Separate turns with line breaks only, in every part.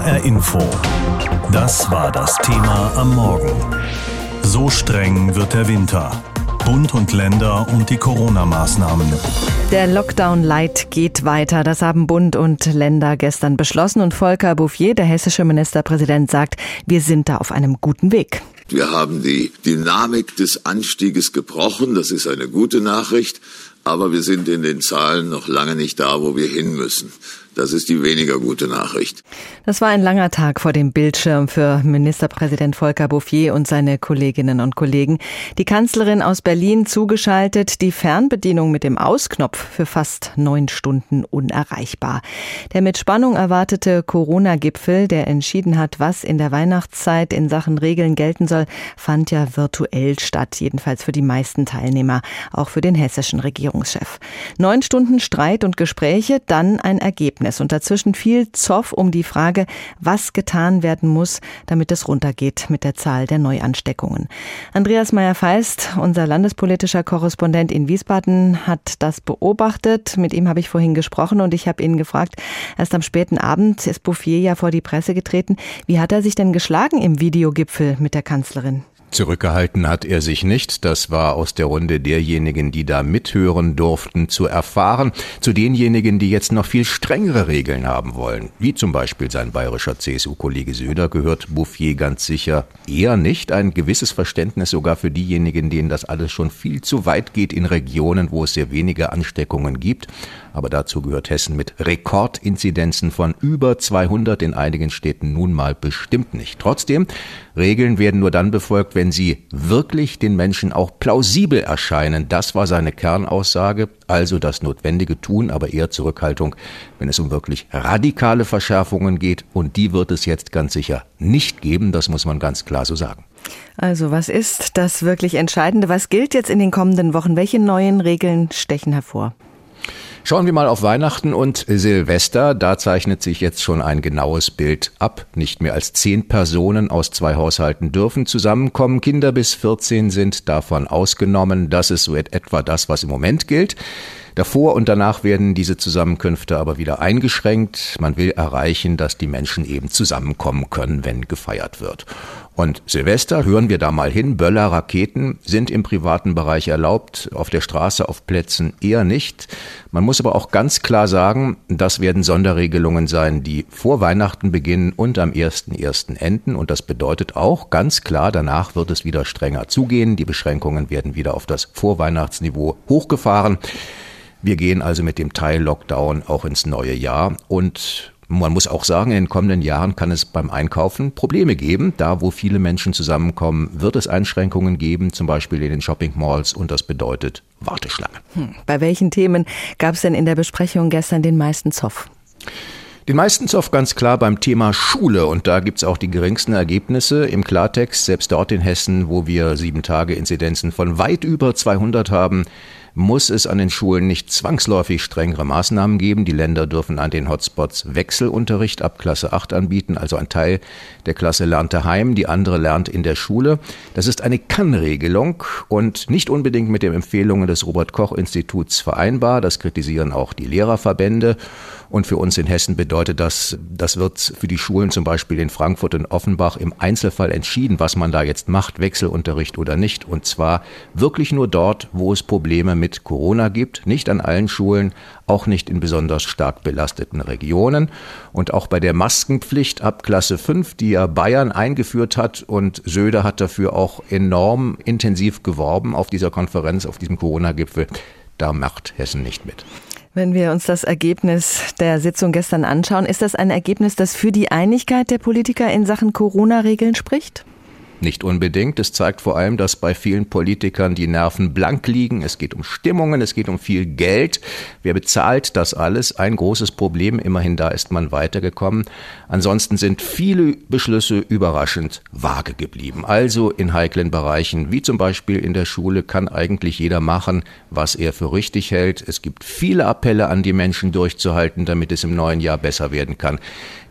HR Info. Das war das Thema am Morgen. So streng wird der Winter. Bund und Länder und die Corona-Maßnahmen.
Der Lockdown Light geht weiter. Das haben Bund und Länder gestern beschlossen. Und Volker Bouffier, der hessische Ministerpräsident, sagt, wir sind da auf einem guten Weg.
Wir haben die Dynamik des Anstieges gebrochen. Das ist eine gute Nachricht. Aber wir sind in den Zahlen noch lange nicht da, wo wir hin müssen. Das ist die weniger gute Nachricht.
Das war ein langer Tag vor dem Bildschirm für Ministerpräsident Volker Bouffier und seine Kolleginnen und Kollegen. Die Kanzlerin aus Berlin zugeschaltet, die Fernbedienung mit dem Ausknopf für fast neun Stunden unerreichbar. Der mit Spannung erwartete Corona-Gipfel, der entschieden hat, was in der Weihnachtszeit in Sachen Regeln gelten soll, fand ja virtuell statt, jedenfalls für die meisten Teilnehmer, auch für den hessischen Regierungschef. Neun Stunden Streit und Gespräche, dann ein Ergebnis. Ergebnis und dazwischen viel Zoff um die Frage, was getan werden muss, damit es runtergeht mit der Zahl der Neuansteckungen. Andreas Meyer-Feist, unser landespolitischer Korrespondent in Wiesbaden, hat das beobachtet. Mit ihm habe ich vorhin gesprochen und ich habe ihn gefragt, erst am späten Abend ist Bouffier ja vor die Presse getreten. Wie hat er sich denn geschlagen im Videogipfel mit der Kanzlerin?
Zurückgehalten hat er sich nicht. Das war aus der Runde derjenigen, die da mithören durften, zu erfahren. Zu denjenigen, die jetzt noch viel strengere Regeln haben wollen. Wie zum Beispiel sein bayerischer CSU-Kollege Söder gehört Bouffier ganz sicher eher nicht. Ein gewisses Verständnis sogar für diejenigen, denen das alles schon viel zu weit geht in Regionen, wo es sehr wenige Ansteckungen gibt. Aber dazu gehört Hessen mit Rekordinzidenzen von über 200 in einigen Städten nun mal bestimmt nicht. Trotzdem, Regeln werden nur dann befolgt, wenn sie wirklich den Menschen auch plausibel erscheinen. Das war seine Kernaussage, also das Notwendige tun, aber eher Zurückhaltung, wenn es um wirklich radikale Verschärfungen geht. Und die wird es jetzt ganz sicher nicht geben, das muss man ganz klar so sagen.
Also was ist das wirklich Entscheidende? Was gilt jetzt in den kommenden Wochen? Welche neuen Regeln stechen hervor?
Schauen wir mal auf Weihnachten und Silvester. Da zeichnet sich jetzt schon ein genaues Bild ab. Nicht mehr als zehn Personen aus zwei Haushalten dürfen zusammenkommen. Kinder bis 14 sind davon ausgenommen. Das ist so etwa das, was im Moment gilt. Davor und danach werden diese Zusammenkünfte aber wieder eingeschränkt. Man will erreichen, dass die Menschen eben zusammenkommen können, wenn gefeiert wird. Und Silvester, hören wir da mal hin, Böller, Raketen sind im privaten Bereich erlaubt, auf der Straße, auf Plätzen eher nicht. Man muss aber auch ganz klar sagen, das werden Sonderregelungen sein, die vor Weihnachten beginnen und am 1.1. enden. Und das bedeutet auch ganz klar, danach wird es wieder strenger zugehen. Die Beschränkungen werden wieder auf das Vorweihnachtsniveau hochgefahren. Wir gehen also mit dem Teil Lockdown auch ins neue Jahr und man muss auch sagen, in den kommenden Jahren kann es beim Einkaufen Probleme geben. Da, wo viele Menschen zusammenkommen, wird es Einschränkungen geben, zum Beispiel in den Shopping Malls und das bedeutet Warteschlange.
Hm. Bei welchen Themen gab es denn in der Besprechung gestern den meisten Zoff?
Den meisten Zoff ganz klar beim Thema Schule und da gibt's auch die geringsten Ergebnisse im Klartext. Selbst dort in Hessen, wo wir sieben Tage Inzidenzen von weit über 200 haben, muss es an den Schulen nicht zwangsläufig strengere Maßnahmen geben. Die Länder dürfen an den Hotspots Wechselunterricht ab Klasse 8 anbieten. Also ein Teil der Klasse lernt daheim, die andere lernt in der Schule. Das ist eine Kann-Regelung und nicht unbedingt mit den Empfehlungen des Robert-Koch-Instituts vereinbar. Das kritisieren auch die Lehrerverbände. Und für uns in Hessen bedeutet das, das wird für die Schulen zum Beispiel in Frankfurt und Offenbach im Einzelfall entschieden, was man da jetzt macht, Wechselunterricht oder nicht. Und zwar wirklich nur dort, wo es Probleme mit Corona gibt, nicht an allen Schulen, auch nicht in besonders stark belasteten Regionen. Und auch bei der Maskenpflicht ab Klasse 5, die ja Bayern eingeführt hat und Söder hat dafür auch enorm intensiv geworben auf dieser Konferenz, auf diesem Corona-Gipfel, da macht Hessen nicht mit.
Wenn wir uns das Ergebnis der Sitzung gestern anschauen, ist das ein Ergebnis, das für die Einigkeit der Politiker in Sachen Corona-Regeln spricht?
Nicht unbedingt. Es zeigt vor allem, dass bei vielen Politikern die Nerven blank liegen. Es geht um Stimmungen, es geht um viel Geld. Wer bezahlt das alles? Ein großes Problem. Immerhin da ist man weitergekommen. Ansonsten sind viele Beschlüsse überraschend vage geblieben. Also in heiklen Bereichen, wie zum Beispiel in der Schule, kann eigentlich jeder machen, was er für richtig hält. Es gibt viele Appelle an die Menschen durchzuhalten, damit es im neuen Jahr besser werden kann.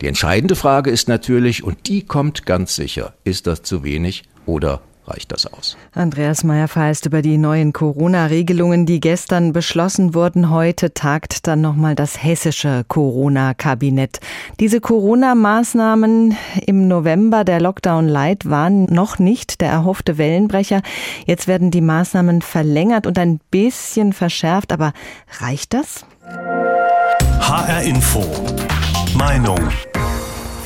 Die entscheidende Frage ist natürlich, und die kommt ganz sicher, ist das zu wenig? oder reicht das aus.
Andreas Meyer-Feist über die neuen Corona-Regelungen, die gestern beschlossen wurden. Heute tagt dann nochmal das hessische Corona-Kabinett. Diese Corona-Maßnahmen im November, der Lockdown Light, waren noch nicht der erhoffte Wellenbrecher. Jetzt werden die Maßnahmen verlängert und ein bisschen verschärft. Aber reicht das?
HR Info. Meinung.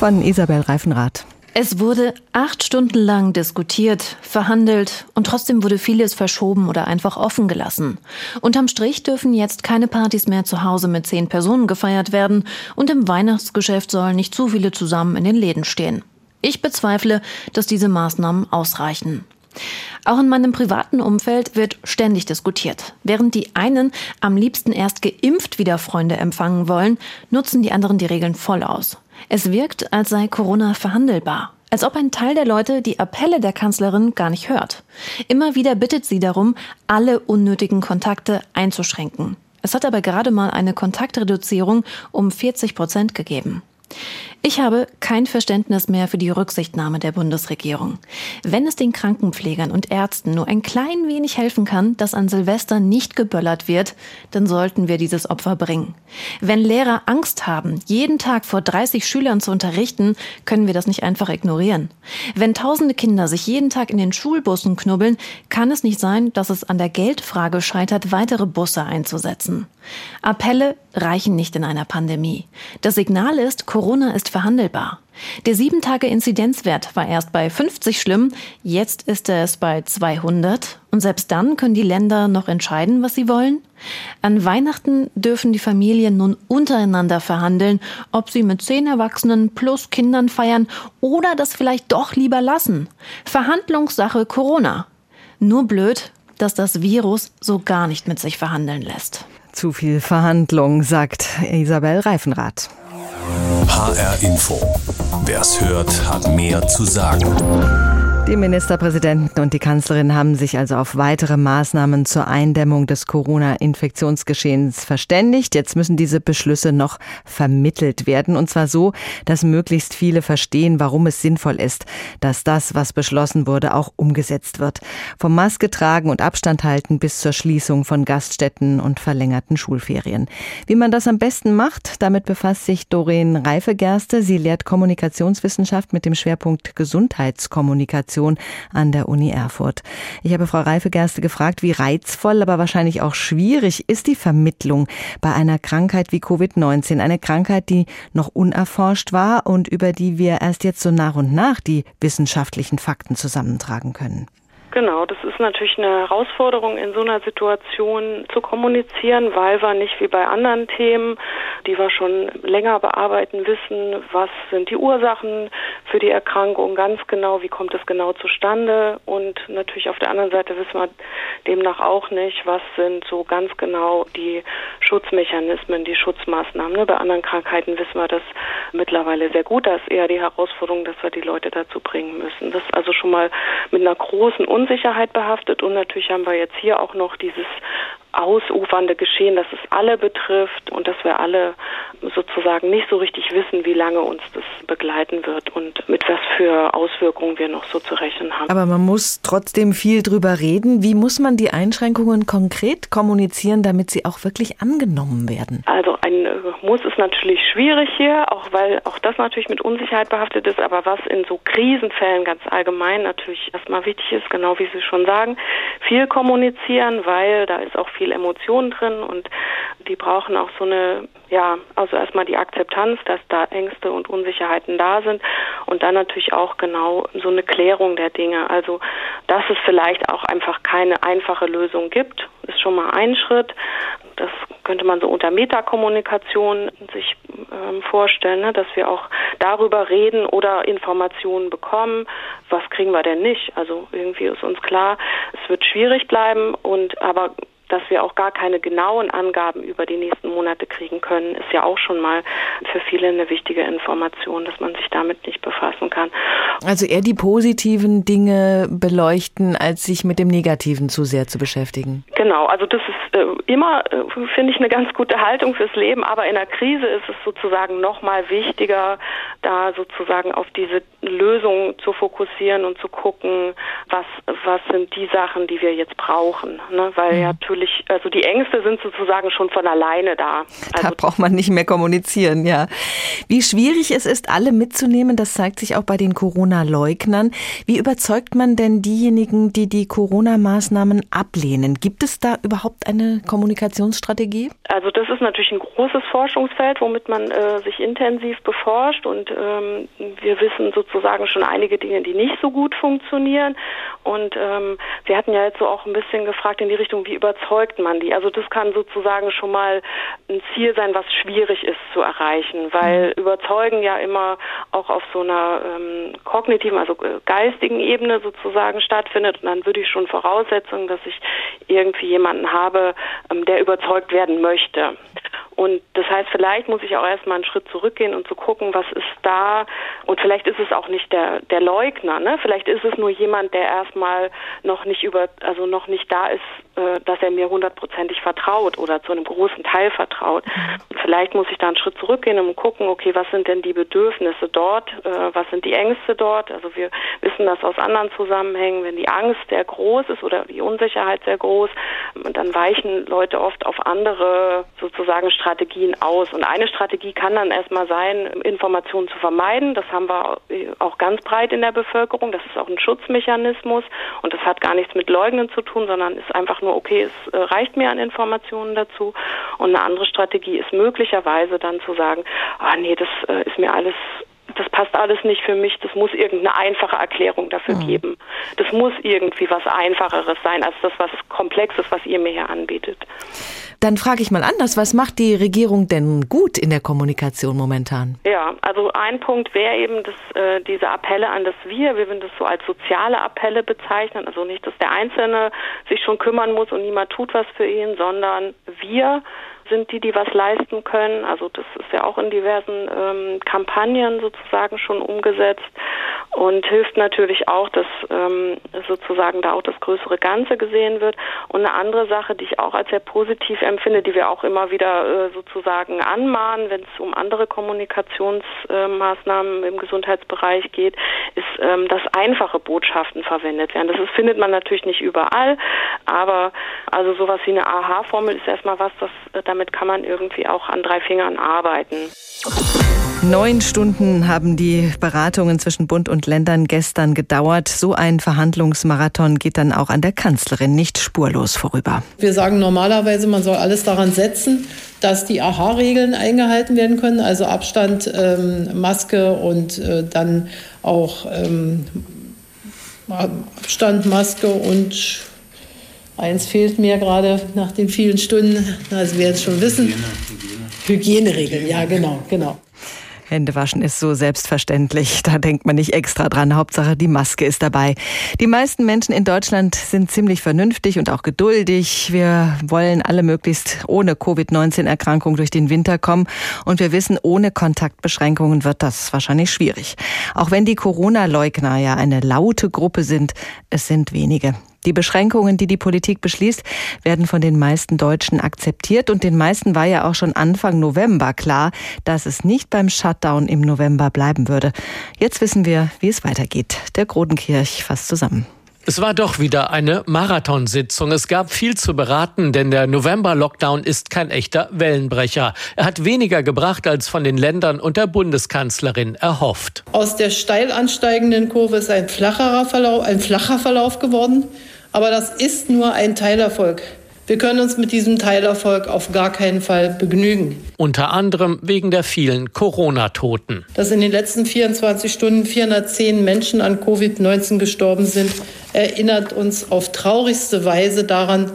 Von Isabel Reifenrath.
Es wurde acht Stunden lang diskutiert, verhandelt und trotzdem wurde vieles verschoben oder einfach offen gelassen. Unterm Strich dürfen jetzt keine Partys mehr zu Hause mit zehn Personen gefeiert werden und im Weihnachtsgeschäft sollen nicht zu viele zusammen in den Läden stehen. Ich bezweifle, dass diese Maßnahmen ausreichen. Auch in meinem privaten Umfeld wird ständig diskutiert. Während die einen am liebsten erst geimpft wieder Freunde empfangen wollen, nutzen die anderen die Regeln voll aus. Es wirkt, als sei Corona verhandelbar. Als ob ein Teil der Leute die Appelle der Kanzlerin gar nicht hört. Immer wieder bittet sie darum, alle unnötigen Kontakte einzuschränken. Es hat aber gerade mal eine Kontaktreduzierung um 40 Prozent gegeben. Ich habe kein Verständnis mehr für die Rücksichtnahme der Bundesregierung. Wenn es den Krankenpflegern und Ärzten nur ein klein wenig helfen kann, dass an Silvester nicht geböllert wird, dann sollten wir dieses Opfer bringen. Wenn Lehrer Angst haben, jeden Tag vor 30 Schülern zu unterrichten, können wir das nicht einfach ignorieren. Wenn tausende Kinder sich jeden Tag in den Schulbussen knubbeln, kann es nicht sein, dass es an der Geldfrage scheitert, weitere Busse einzusetzen. Appelle reichen nicht in einer Pandemie. Das Signal ist, Corona ist verhandelbar. Der 7-Tage-Inzidenzwert war erst bei 50 schlimm, jetzt ist es bei 200 und selbst dann können die Länder noch entscheiden, was sie wollen. An Weihnachten dürfen die Familien nun untereinander verhandeln, ob sie mit zehn Erwachsenen plus Kindern feiern oder das vielleicht doch lieber lassen. Verhandlungssache Corona. Nur blöd, dass das Virus so gar nicht mit sich verhandeln lässt.
Zu viel Verhandlung, sagt Isabel Reifenrath.
HR Info. Wer's hört, hat mehr zu sagen.
Die Ministerpräsidenten und die Kanzlerin haben sich also auf weitere Maßnahmen zur Eindämmung des Corona-Infektionsgeschehens verständigt. Jetzt müssen diese Beschlüsse noch vermittelt werden. Und zwar so, dass möglichst viele verstehen, warum es sinnvoll ist, dass das, was beschlossen wurde, auch umgesetzt wird. Vom Maske tragen und Abstand halten bis zur Schließung von Gaststätten und verlängerten Schulferien. Wie man das am besten macht, damit befasst sich Doreen Reifegerste. Sie lehrt Kommunikationswissenschaft mit dem Schwerpunkt Gesundheitskommunikation Kommunikation an der Uni Erfurt. Ich habe Frau Reifegerste gefragt, wie reizvoll, aber wahrscheinlich auch schwierig ist die Vermittlung bei einer Krankheit wie Covid-19, eine Krankheit, die noch unerforscht war und über die wir erst jetzt so nach und nach die wissenschaftlichen Fakten zusammentragen können.
Genau, das ist natürlich eine Herausforderung in so einer Situation zu kommunizieren, weil wir nicht wie bei anderen Themen, die wir schon länger bearbeiten, wissen, was sind die Ursachen für die Erkrankung ganz genau, wie kommt es genau zustande und natürlich auf der anderen Seite wissen wir demnach auch nicht, was sind so ganz genau die Schutzmechanismen, die Schutzmaßnahmen. Ne? Bei anderen Krankheiten wissen wir das mittlerweile sehr gut. Da ist eher die Herausforderung, dass wir die Leute dazu bringen müssen. Das ist also schon mal mit einer großen Unsicherheit behaftet und natürlich haben wir jetzt hier auch noch dieses ausufernde Geschehen, das es alle betrifft und dass wir alle sozusagen nicht so richtig wissen, wie lange uns das begleiten wird und mit was für Auswirkungen wir noch so zu rechnen haben.
Aber man muss trotzdem viel drüber reden. Wie muss man die Einschränkungen konkret kommunizieren, damit sie auch wirklich angenommen werden?
Also ein äh, Muss ist natürlich schwierig hier, auch weil auch das natürlich mit Unsicherheit behaftet ist, aber was in so Krisenfällen ganz allgemein natürlich erstmal wichtig ist, genau wie Sie schon sagen, viel kommunizieren, weil da ist auch viel Emotion drin und die brauchen auch so eine, ja, also erstmal die Akzeptanz, dass da Ängste und Unsicherheiten da sind und dann natürlich auch genau so eine Klärung der Dinge. Also, dass es vielleicht auch einfach keine einfache Lösung gibt, ist schon mal ein Schritt. Das könnte man so unter Metakommunikation sich ähm, vorstellen, ne? dass wir auch darüber reden oder Informationen bekommen, was kriegen wir denn nicht. Also irgendwie ist uns klar, es wird schwierig bleiben und aber dass wir auch gar keine genauen Angaben über die nächsten Monate kriegen können, ist ja auch schon mal für viele eine wichtige Information, dass man sich damit nicht befassen kann.
Also eher die positiven Dinge beleuchten, als sich mit dem Negativen zu sehr zu beschäftigen.
Genau, also das ist äh, immer, äh, finde ich, eine ganz gute Haltung fürs Leben, aber in der Krise ist es sozusagen noch mal wichtiger, da sozusagen auf diese Lösung zu fokussieren und zu gucken, was, was sind die Sachen, die wir jetzt brauchen. Ne? Weil mhm. ja natürlich, also die Ängste sind sozusagen schon von alleine da.
Also da braucht man nicht mehr kommunizieren, ja. Wie schwierig es ist, alle mitzunehmen, das zeigt sich auch bei den Corona-Leugnern. Wie überzeugt man denn diejenigen, die die Corona-Maßnahmen ablehnen? Gibt es da überhaupt eine Kommunikationsstrategie?
Also das ist natürlich ein großes Forschungsfeld, womit man äh, sich intensiv beforscht und ähm, wir wissen sozusagen schon einige Dinge, die nicht so gut funktionieren. Und ähm, wir hatten ja jetzt so auch ein bisschen gefragt in die Richtung, wie überzeugt man die? Also das kann sozusagen schon mal ein Ziel sein, was schwierig ist zu erreichen, weil mhm. überzeugen ja immer auch auf so einer ähm, kognitiven, also äh, geistigen Ebene sozusagen stattfindet. Und dann würde ich schon voraussetzen, dass ich irgendwie jemanden habe, ähm, der überzeugt werden möchte. Und das heißt, vielleicht muss ich auch erstmal einen Schritt zurückgehen und zu gucken, was ist da. Und vielleicht ist es auch nicht der, der Leugner, ne? Vielleicht ist es nur jemand, der erstmal noch nicht über, also noch nicht da ist, äh, dass er mir hundertprozentig vertraut oder zu einem großen Teil vertraut. Und vielleicht muss ich da einen Schritt zurückgehen und gucken, okay, was sind denn die Bedürfnisse dort? Äh, was sind die Ängste dort? Also wir wissen das aus anderen Zusammenhängen, wenn die Angst sehr groß ist oder die Unsicherheit sehr groß, dann weichen Leute oft auf andere sozusagen Strategien aus. Und eine Strategie kann dann erstmal sein, Informationen zu vermeiden. Das haben wir auch ganz breit in der Bevölkerung. Das ist auch ein Schutzmechanismus und das hat gar nichts mit Leugnen zu tun, sondern ist einfach nur, okay, es äh, reicht mir an Informationen dazu. Und eine andere Strategie ist möglicherweise dann zu sagen, ah nee, das äh, ist mir alles das passt alles nicht für mich, das muss irgendeine einfache Erklärung dafür mhm. geben. Das muss irgendwie was Einfacheres sein als das, was Komplexes, was ihr mir hier anbietet.
Dann frage ich mal anders, was macht die Regierung denn gut in der Kommunikation momentan?
Ja, also ein Punkt wäre eben dass äh, diese Appelle an das Wir. Wir würden das so als soziale Appelle bezeichnen. Also nicht, dass der Einzelne sich schon kümmern muss und niemand tut was für ihn, sondern wir sind die, die was leisten können. Also das ist ja auch in diversen ähm, Kampagnen sozusagen schon umgesetzt und hilft natürlich auch, dass ähm, sozusagen da auch das größere Ganze gesehen wird. Und eine andere Sache, die ich auch als sehr positiv empfinde, die wir auch immer wieder äh, sozusagen anmahnen, wenn es um andere Kommunikationsmaßnahmen äh, im Gesundheitsbereich geht, ist, ähm, dass einfache Botschaften verwendet werden. Das ist, findet man natürlich nicht überall, aber also sowas wie eine AHA-Formel ist erstmal was, das äh, damit kann man irgendwie auch an drei Fingern arbeiten.
Neun Stunden haben die Beratungen zwischen Bund und Ländern gestern gedauert. So ein Verhandlungsmarathon geht dann auch an der Kanzlerin nicht spurlos vorüber.
Wir sagen normalerweise, man soll alles daran setzen, dass die AHA-Regeln eingehalten werden können, also Abstand, ähm, Maske und äh, dann auch ähm, Abstand, Maske und eins fehlt mir gerade nach den vielen Stunden, also wir jetzt schon wissen. Hygiene, Hygiene. Hygieneregeln, ja genau, genau.
Händewaschen ist so selbstverständlich. Da denkt man nicht extra dran. Hauptsache, die Maske ist dabei. Die meisten Menschen in Deutschland sind ziemlich vernünftig und auch geduldig. Wir wollen alle möglichst ohne Covid-19-Erkrankung durch den Winter kommen. Und wir wissen, ohne Kontaktbeschränkungen wird das wahrscheinlich schwierig. Auch wenn die Corona-Leugner ja eine laute Gruppe sind, es sind wenige. Die Beschränkungen, die die Politik beschließt, werden von den meisten Deutschen akzeptiert und den meisten war ja auch schon Anfang November klar, dass es nicht beim Shutdown im November bleiben würde. Jetzt wissen wir, wie es weitergeht. Der Grodenkirch fasst zusammen.
Es war doch wieder eine Marathonsitzung. Es gab viel zu beraten, denn der November-Lockdown ist kein echter Wellenbrecher. Er hat weniger gebracht als von den Ländern und der Bundeskanzlerin erhofft.
Aus der steil ansteigenden Kurve ist ein flacherer Verlauf, ein flacher Verlauf geworden. Aber das ist nur ein Teilerfolg. Wir können uns mit diesem Teilerfolg auf gar keinen Fall begnügen.
Unter anderem wegen der vielen Corona-Toten.
Dass in den letzten 24 Stunden 410 Menschen an Covid-19 gestorben sind, erinnert uns auf traurigste Weise daran,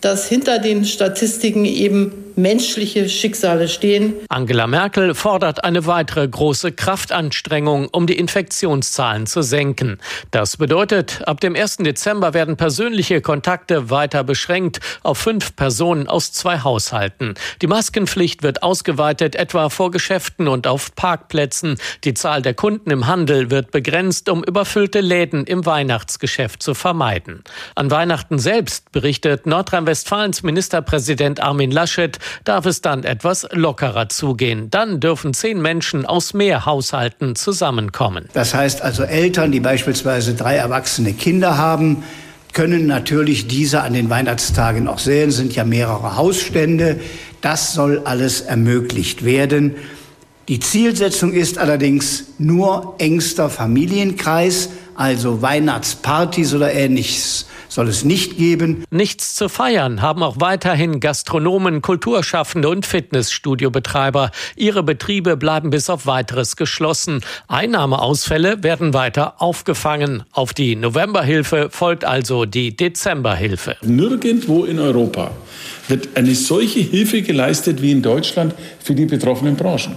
dass hinter den Statistiken eben menschliche Schicksale stehen.
Angela Merkel fordert eine weitere große Kraftanstrengung, um die Infektionszahlen zu senken. Das bedeutet, ab dem 1. Dezember werden persönliche Kontakte weiter beschränkt auf fünf Personen aus zwei Haushalten. Die Maskenpflicht wird ausgeweitet, etwa vor Geschäften und auf Parkplätzen. Die Zahl der Kunden im Handel wird begrenzt, um überfüllte Läden im Weihnachtsgeschäft zu vermeiden. An Weihnachten selbst berichtet Nordrhein-Westfalens Ministerpräsident Armin Laschet, darf es dann etwas lockerer zugehen. Dann dürfen zehn Menschen aus mehr Haushalten zusammenkommen.
Das heißt also Eltern, die beispielsweise drei erwachsene Kinder haben, können natürlich diese an den Weihnachtstagen auch sehen, sind ja mehrere Hausstände. Das soll alles ermöglicht werden. Die Zielsetzung ist allerdings nur engster Familienkreis, also Weihnachtspartys oder ähnliches soll es nicht geben.
Nichts zu feiern haben auch weiterhin Gastronomen, Kulturschaffende und Fitnessstudiobetreiber. Ihre Betriebe bleiben bis auf weiteres geschlossen. Einnahmeausfälle werden weiter aufgefangen. Auf die Novemberhilfe folgt also die Dezemberhilfe.
Nirgendwo in Europa wird eine solche Hilfe geleistet wie in Deutschland für die betroffenen Branchen.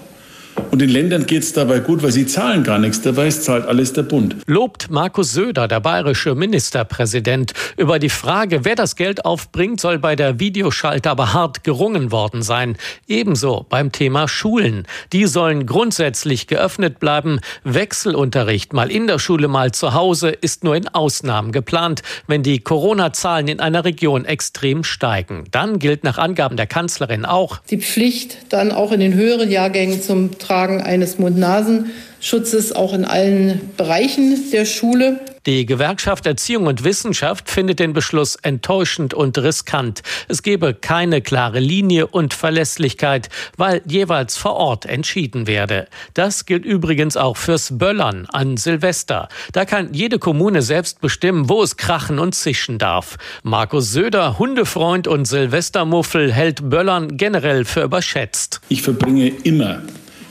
Und den Ländern geht es dabei gut, weil sie zahlen gar nichts dabei, es zahlt alles der Bund.
Lobt Markus Söder, der bayerische Ministerpräsident. Über die Frage, wer das Geld aufbringt, soll bei der Videoschalte aber hart gerungen worden sein. Ebenso beim Thema Schulen. Die sollen grundsätzlich geöffnet bleiben. Wechselunterricht, mal in der Schule, mal zu Hause, ist nur in Ausnahmen geplant, wenn die Corona-Zahlen in einer Region extrem steigen. Dann gilt nach Angaben der Kanzlerin auch
die Pflicht, dann auch in den höheren Jahrgängen zum Tragen eines Mund-Nasen-Schutzes auch in allen Bereichen der Schule.
Die Gewerkschaft Erziehung und Wissenschaft findet den Beschluss enttäuschend und riskant. Es gebe keine klare Linie und Verlässlichkeit, weil jeweils vor Ort entschieden werde. Das gilt übrigens auch fürs Böllern an Silvester. Da kann jede Kommune selbst bestimmen, wo es krachen und zischen darf. Markus Söder, Hundefreund und Silvestermuffel, hält Böllern generell für überschätzt.
Ich verbringe immer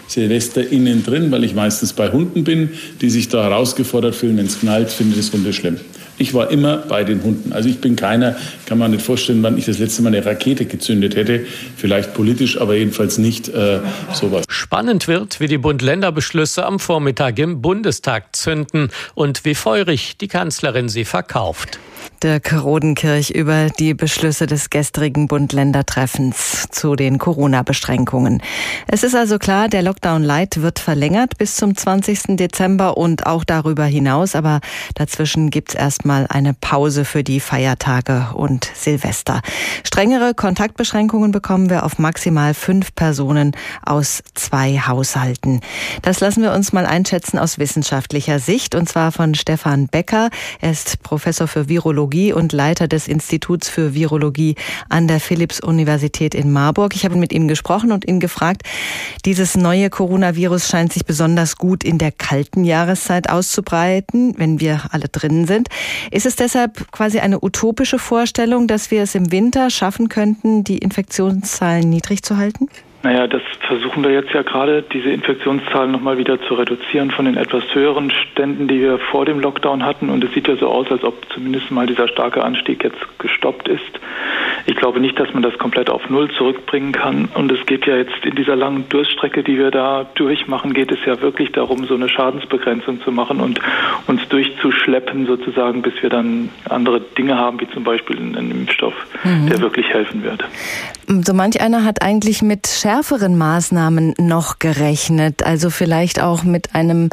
Silvester innen drin, weil ich meistens bei Hunden bin, die sich da herausgefordert fühlen, wenn es knallt, finde das Hunde schlimm. Ich war immer bei den Hunden. Also ich bin keiner, kann man nicht vorstellen, wann ich das letzte Mal eine Rakete gezündet hätte. Vielleicht politisch, aber jedenfalls nicht äh, sowas.
Spannend wird, wie die Bund-Länder-Beschlüsse am Vormittag im Bundestag zünden und wie feurig die Kanzlerin sie verkauft.
Dirk Rodenkirch über die Beschlüsse des gestrigen Bund-Länder-Treffens zu den Corona-Beschränkungen. Es ist also klar, der Lockdown Light wird verlängert bis zum 20. Dezember und auch darüber hinaus, aber dazwischen gibt es erstmal eine Pause für die Feiertage und Silvester. Strengere Kontaktbeschränkungen bekommen wir auf maximal fünf Personen aus zwei Haushalten. Das lassen wir uns mal einschätzen aus wissenschaftlicher Sicht und zwar von Stefan Becker. Er ist Professor für Virologie Virologie und Leiter des Instituts für Virologie an der Philipps-Universität in Marburg. Ich habe mit ihm gesprochen und ihn gefragt, dieses neue Coronavirus scheint sich besonders gut in der kalten Jahreszeit auszubreiten, wenn wir alle drinnen sind. Ist es deshalb quasi eine utopische Vorstellung, dass wir es im Winter schaffen könnten, die Infektionszahlen niedrig zu halten?
Naja, das versuchen wir jetzt ja gerade, diese Infektionszahlen nochmal wieder zu reduzieren von den etwas höheren Ständen, die wir vor dem Lockdown hatten. Und es sieht ja so aus, als ob zumindest mal dieser starke Anstieg jetzt gestoppt ist. Ich glaube nicht, dass man das komplett auf Null zurückbringen kann. Und es geht ja jetzt in dieser langen Durststrecke, die wir da durchmachen, geht es ja wirklich darum, so eine Schadensbegrenzung zu machen und uns durchzuschleppen sozusagen, bis wir dann andere Dinge haben, wie zum Beispiel einen Impfstoff, mhm. der wirklich helfen wird.
So manch einer hat eigentlich mit schärferen Maßnahmen noch gerechnet, also vielleicht auch mit einem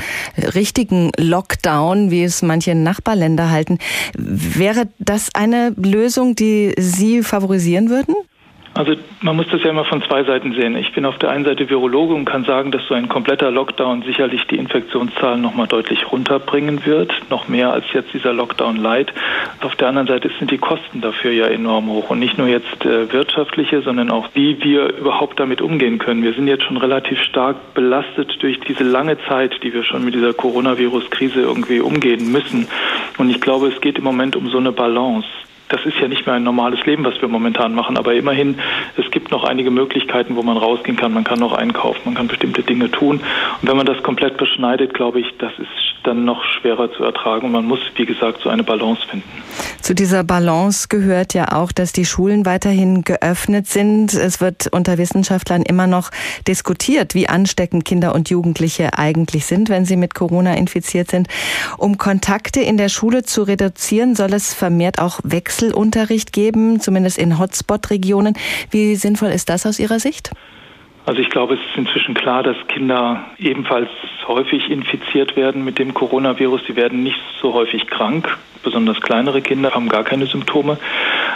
richtigen Lockdown, wie es manche Nachbarländer halten. Wäre das eine Lösung, die Sie favorisieren würden?
Also man muss das ja immer von zwei Seiten sehen. Ich bin auf der einen Seite Virologe und kann sagen, dass so ein kompletter Lockdown sicherlich die Infektionszahlen nochmal deutlich runterbringen wird, noch mehr als jetzt dieser Lockdown Light. Auf der anderen Seite sind die Kosten dafür ja enorm hoch und nicht nur jetzt äh, wirtschaftliche, sondern auch wie wir überhaupt damit umgehen können. Wir sind jetzt schon relativ stark belastet durch diese lange Zeit, die wir schon mit dieser Coronavirus-Krise irgendwie umgehen müssen. Und ich glaube, es geht im Moment um so eine Balance das ist ja nicht mehr ein normales Leben, was wir momentan machen, aber immerhin, es gibt noch einige Möglichkeiten, wo man rausgehen kann. Man kann noch einkaufen, man kann bestimmte Dinge tun. Und wenn man das komplett beschneidet, glaube ich, das ist dann noch schwerer zu ertragen. Man muss, wie gesagt, so eine Balance finden.
Zu dieser Balance gehört ja auch, dass die Schulen weiterhin geöffnet sind. Es wird unter Wissenschaftlern immer noch diskutiert, wie ansteckend Kinder und Jugendliche eigentlich sind, wenn sie mit Corona infiziert sind. Um Kontakte in der Schule zu reduzieren, soll es vermehrt auch Wechsel Wechselunterricht geben, zumindest in Hotspot-Regionen. Wie sinnvoll ist das aus Ihrer Sicht?
Also ich glaube, es ist inzwischen klar, dass Kinder ebenfalls häufig infiziert werden mit dem Coronavirus. Sie werden nicht so häufig krank. Besonders kleinere Kinder haben gar keine Symptome.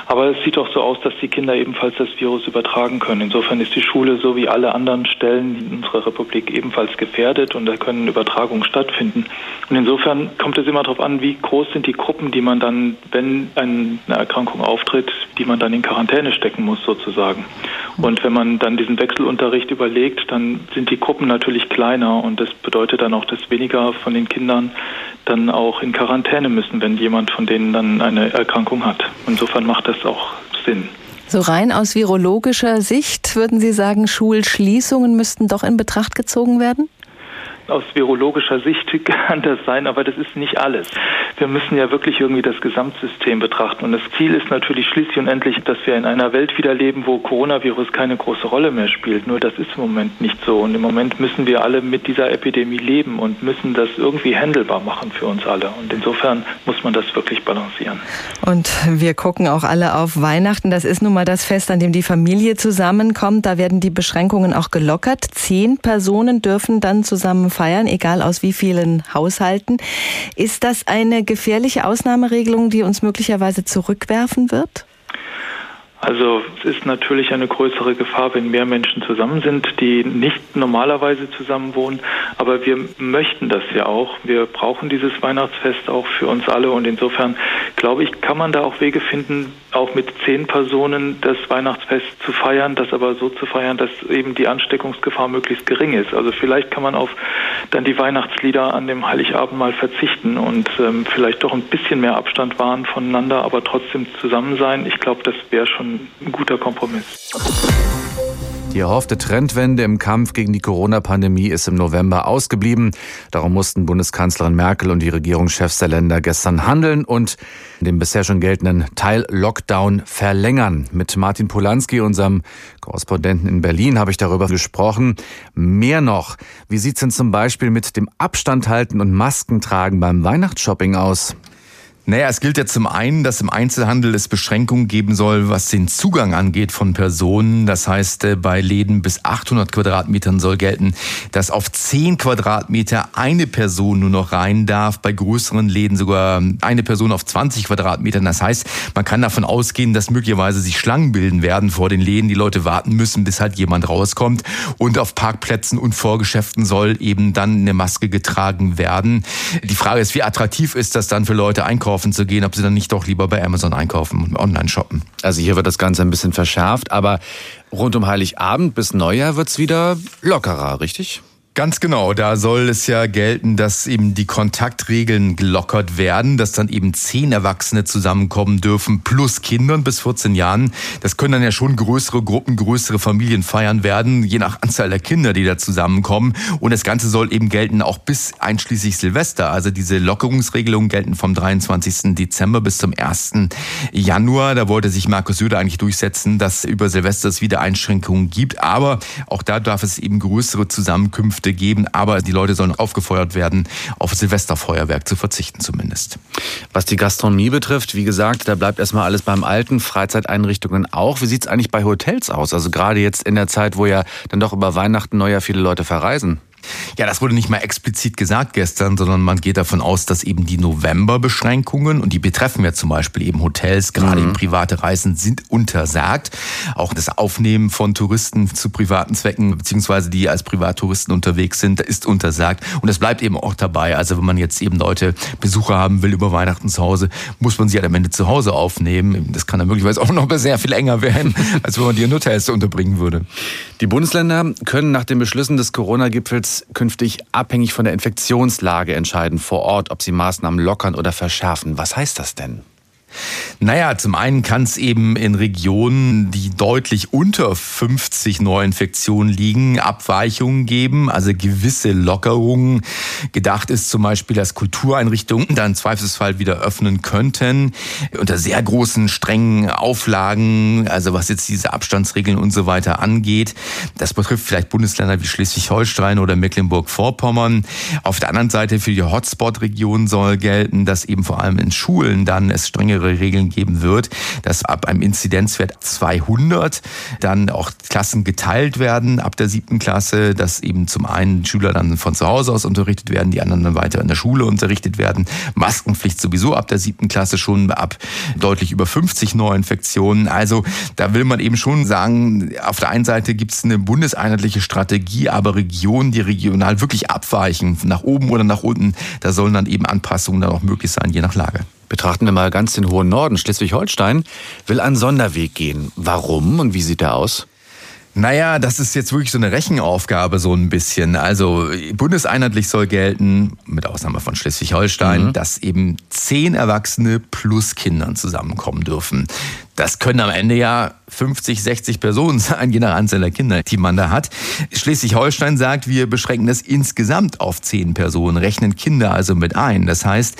Aber es sieht auch so aus, dass die Kinder ebenfalls das Virus übertragen können. Insofern ist die Schule so wie alle anderen Stellen in unserer Republik ebenfalls gefährdet und da können Übertragungen stattfinden. Und insofern kommt es immer darauf an, wie groß sind die Gruppen, die man dann, wenn eine Erkrankung auftritt, die man dann in Quarantäne stecken muss sozusagen. Und wenn man dann diesen Wechselunterricht überlegt, dann sind die Gruppen natürlich kleiner und das bedeutet dann auch, dass weniger von den Kindern dann auch in Quarantäne müssen, wenn jemand von denen dann eine Erkrankung hat. Insofern macht das auch Sinn.
So rein aus virologischer Sicht würden Sie sagen, Schulschließungen müssten doch in Betracht gezogen werden?
Aus virologischer Sicht kann das sein, aber das ist nicht alles. Wir müssen ja wirklich irgendwie das Gesamtsystem betrachten. Und das Ziel ist natürlich schließlich und endlich, dass wir in einer Welt wieder leben, wo Coronavirus keine große Rolle mehr spielt. Nur das ist im Moment nicht so. Und im Moment müssen wir alle mit dieser Epidemie leben und müssen das irgendwie handelbar machen für uns alle. Und insofern muss man das wirklich balancieren.
Und wir gucken auch alle auf Weihnachten. Das ist nun mal das Fest, an dem die Familie zusammenkommt. Da werden die Beschränkungen auch gelockert. Zehn Personen dürfen dann zusammen feiern, egal aus wie vielen Haushalten. Ist das eine gefährliche Ausnahmeregelung, die uns möglicherweise zurückwerfen wird?
Also es ist natürlich eine größere Gefahr, wenn mehr Menschen zusammen sind, die nicht normalerweise zusammen wohnen. Aber wir möchten das ja auch. Wir brauchen dieses Weihnachtsfest auch für uns alle. Und insofern glaube ich, kann man da auch Wege finden, auch mit zehn Personen das Weihnachtsfest zu feiern, das aber so zu feiern, dass eben die Ansteckungsgefahr möglichst gering ist. Also vielleicht kann man auf dann die Weihnachtslieder an dem Heiligabend mal verzichten und ähm, vielleicht doch ein bisschen mehr Abstand wahren voneinander, aber trotzdem zusammen sein. Ich glaube, das wäre schon ein guter Kompromiss.
Die erhoffte Trendwende im Kampf gegen die Corona-Pandemie ist im November ausgeblieben. Darum mussten Bundeskanzlerin Merkel und die Regierungschefs der Länder gestern handeln und den bisher schon geltenden Teil-Lockdown verlängern. Mit Martin Polanski, unserem Korrespondenten in Berlin, habe ich darüber gesprochen. Mehr noch, wie sieht es denn zum Beispiel mit dem Abstand halten und Masken tragen beim Weihnachtsshopping aus?
Naja, es gilt ja zum einen, dass im Einzelhandel es Beschränkungen geben soll, was den Zugang angeht von Personen. Das heißt, äh, bei Läden bis 800 Quadratmetern soll gelten, dass auf 10 Quadratmeter eine Person nur noch rein darf. Bei größeren Läden sogar eine Person auf 20 Quadratmetern. Das heißt, man kann davon ausgehen, dass möglicherweise sich Schlangen bilden werden vor den Läden. Die Leute warten müssen, bis halt jemand rauskommt. Und auf Parkplätzen und Vorgeschäften soll eben dann eine Maske getragen werden. Die Frage ist, wie attraktiv ist das dann für Leute einkaufen? Einkaufen zu gehen, ob sie dann nicht doch lieber bei Amazon einkaufen und online shoppen.
Also hier wird das Ganze ein bisschen verschärft, aber rund um Heiligabend bis Neujahr wird es wieder lockerer, richtig?
Ganz genau, da soll es ja gelten, dass eben die Kontaktregeln gelockert werden, dass dann eben zehn Erwachsene zusammenkommen dürfen, plus Kindern bis 14 Jahren. Das können dann ja schon größere Gruppen, größere Familien feiern werden, je nach Anzahl der Kinder, die da zusammenkommen. Und das Ganze soll eben gelten auch bis einschließlich Silvester. Also diese Lockerungsregelungen gelten vom 23. Dezember bis zum 1. Januar. Da wollte sich Markus Söder eigentlich durchsetzen, dass über Silvester es wieder Einschränkungen gibt. Aber auch da darf es eben größere Zusammenkünfte Gifte geben, aber die Leute sollen aufgefeuert werden, auf Silvesterfeuerwerk zu verzichten zumindest.
Was die Gastronomie betrifft, wie gesagt, da bleibt erstmal alles beim Alten, Freizeiteinrichtungen auch. Wie sieht es eigentlich bei Hotels aus? Also gerade jetzt in der Zeit, wo ja dann doch über Weihnachten, Neujahr viele Leute verreisen.
Ja, das wurde nicht mal explizit gesagt gestern, sondern man geht davon aus, dass eben die November-Beschränkungen, und die betreffen ja zum Beispiel eben Hotels, gerade mhm. private Reisen, sind untersagt. Auch das Aufnehmen von Touristen zu privaten Zwecken, beziehungsweise die als Privattouristen unterwegs sind, ist untersagt. Und es bleibt eben auch dabei. Also wenn man jetzt eben Leute Besucher haben will über Weihnachten zu Hause, muss man sie halt am Ende zu Hause aufnehmen. Das kann dann möglicherweise auch noch sehr viel enger werden, als wenn man die in Hotels unterbringen würde.
Die Bundesländer können nach den Beschlüssen des Corona-Gipfels künftig abhängig von der Infektionslage entscheiden vor Ort, ob sie Maßnahmen lockern oder verschärfen. Was heißt das denn?
Naja, zum einen kann es eben in Regionen, die deutlich unter 50 Neuinfektionen liegen, Abweichungen geben, also gewisse Lockerungen. Gedacht ist zum Beispiel, dass Kultureinrichtungen dann im Zweifelsfall wieder öffnen könnten, unter sehr großen, strengen Auflagen, also was jetzt diese Abstandsregeln und so weiter angeht. Das betrifft vielleicht Bundesländer wie Schleswig-Holstein oder Mecklenburg-Vorpommern. Auf der anderen Seite für die Hotspot-Regionen soll gelten, dass eben vor allem in Schulen dann es strengere strengere Regeln geben wird, dass ab einem Inzidenzwert 200 dann auch Klassen geteilt werden ab der siebten Klasse, dass eben zum einen Schüler dann von zu Hause aus unterrichtet werden, die anderen dann weiter in der Schule unterrichtet werden. Maskenpflicht sowieso ab der siebten Klasse schon ab deutlich über 50 Neuinfektionen. Also da will man eben schon sagen, auf der einen Seite gibt es eine bundeseinheitliche Strategie, aber Regionen, die regional wirklich abweichen, nach oben oder nach unten, da sollen dann eben Anpassungen dann auch möglich sein, je nach Lage.
Betrachten wir mal ganz den hohen Norden. Schleswig-Holstein will einen Sonderweg gehen. Warum und wie sieht der aus?
Naja, das ist jetzt wirklich so eine Rechenaufgabe so ein bisschen. Also bundeseinheitlich soll gelten, mit Ausnahme von Schleswig-Holstein, mhm. dass eben zehn Erwachsene plus Kindern zusammenkommen dürfen. Das können am Ende ja 50, 60 Personen sein, je nach Anzahl der Kinder, die man da hat. Schleswig-Holstein sagt, wir beschränken das insgesamt auf zehn Personen, rechnen Kinder also mit ein. Das heißt,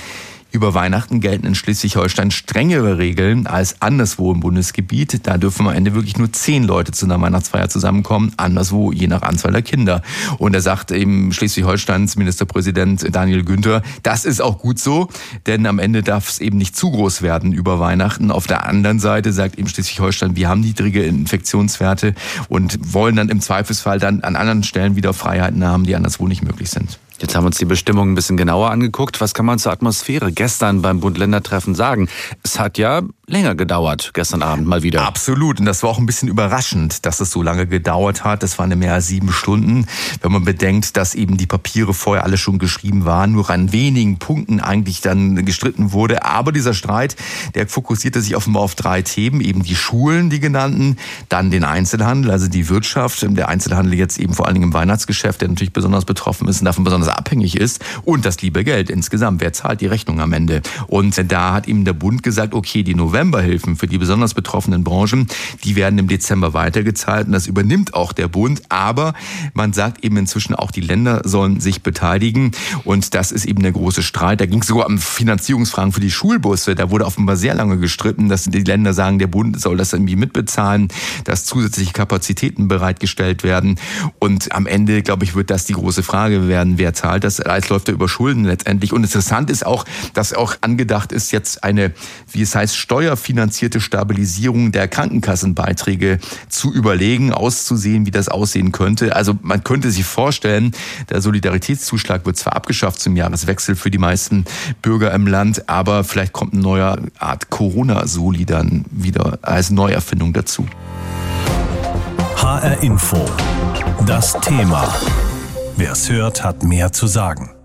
über Weihnachten gelten in Schleswig-Holstein strengere Regeln als anderswo im Bundesgebiet. Da dürfen am Ende wirklich nur zehn Leute zu einer Weihnachtsfeier zusammenkommen, anderswo je nach Anzahl der Kinder. Und er sagt eben Schleswig-Holsteins Ministerpräsident Daniel Günther, das ist auch gut so, denn am Ende darf es eben nicht zu groß werden über Weihnachten. Auf der anderen Seite sagt eben Schleswig-Holstein, wir haben niedrige Infektionswerte und wollen dann im Zweifelsfall dann an anderen Stellen wieder Freiheiten haben, die anderswo nicht möglich sind.
Jetzt haben wir uns die Bestimmungen ein bisschen genauer angeguckt. Was kann man zur Atmosphäre gestern beim Bund-Länder-Treffen sagen? Es hat ja länger gedauert, gestern Abend mal wieder.
Absolut. Und das war auch ein bisschen überraschend, dass es so lange gedauert hat. Das waren mehr als sieben Stunden. Wenn man bedenkt, dass eben die Papiere vorher alle schon geschrieben waren, nur an wenigen Punkten eigentlich dann gestritten wurde. Aber dieser Streit, der fokussierte sich offenbar auf drei Themen. Eben die Schulen, die genannten, dann den Einzelhandel, also die Wirtschaft. Der Einzelhandel jetzt eben vor allen Dingen im Weihnachtsgeschäft, der natürlich besonders betroffen ist und davon besonders abhängig ist. Und das liebe Geld insgesamt. Wer zahlt die Rechnung am Ende? Und da hat eben der Bund gesagt, okay, die November Novemberhilfen für die besonders betroffenen Branchen, die werden im Dezember weitergezahlt und das übernimmt auch der Bund. Aber man sagt eben inzwischen auch, die Länder sollen sich beteiligen und das ist eben der große Streit. Da ging es sogar um Finanzierungsfragen für die Schulbusse. Da wurde offenbar sehr lange gestritten, dass die Länder sagen, der Bund soll das irgendwie mitbezahlen, dass zusätzliche Kapazitäten bereitgestellt werden. Und am Ende, glaube ich, wird das die große Frage werden, wer zahlt das? Alles läuft ja über Schulden letztendlich. Und interessant ist auch, dass auch angedacht ist, jetzt eine, wie es heißt, Steuer steuerfinanzierte Stabilisierung der Krankenkassenbeiträge zu überlegen, auszusehen, wie das aussehen könnte. Also man könnte sich vorstellen, der Solidaritätszuschlag wird zwar abgeschafft zum Jahreswechsel für die meisten Bürger im Land, aber vielleicht kommt eine neue Art Corona-Soli dann wieder als Neuerfindung dazu.
HR Info. Das Thema. Wer es hört, hat mehr zu sagen.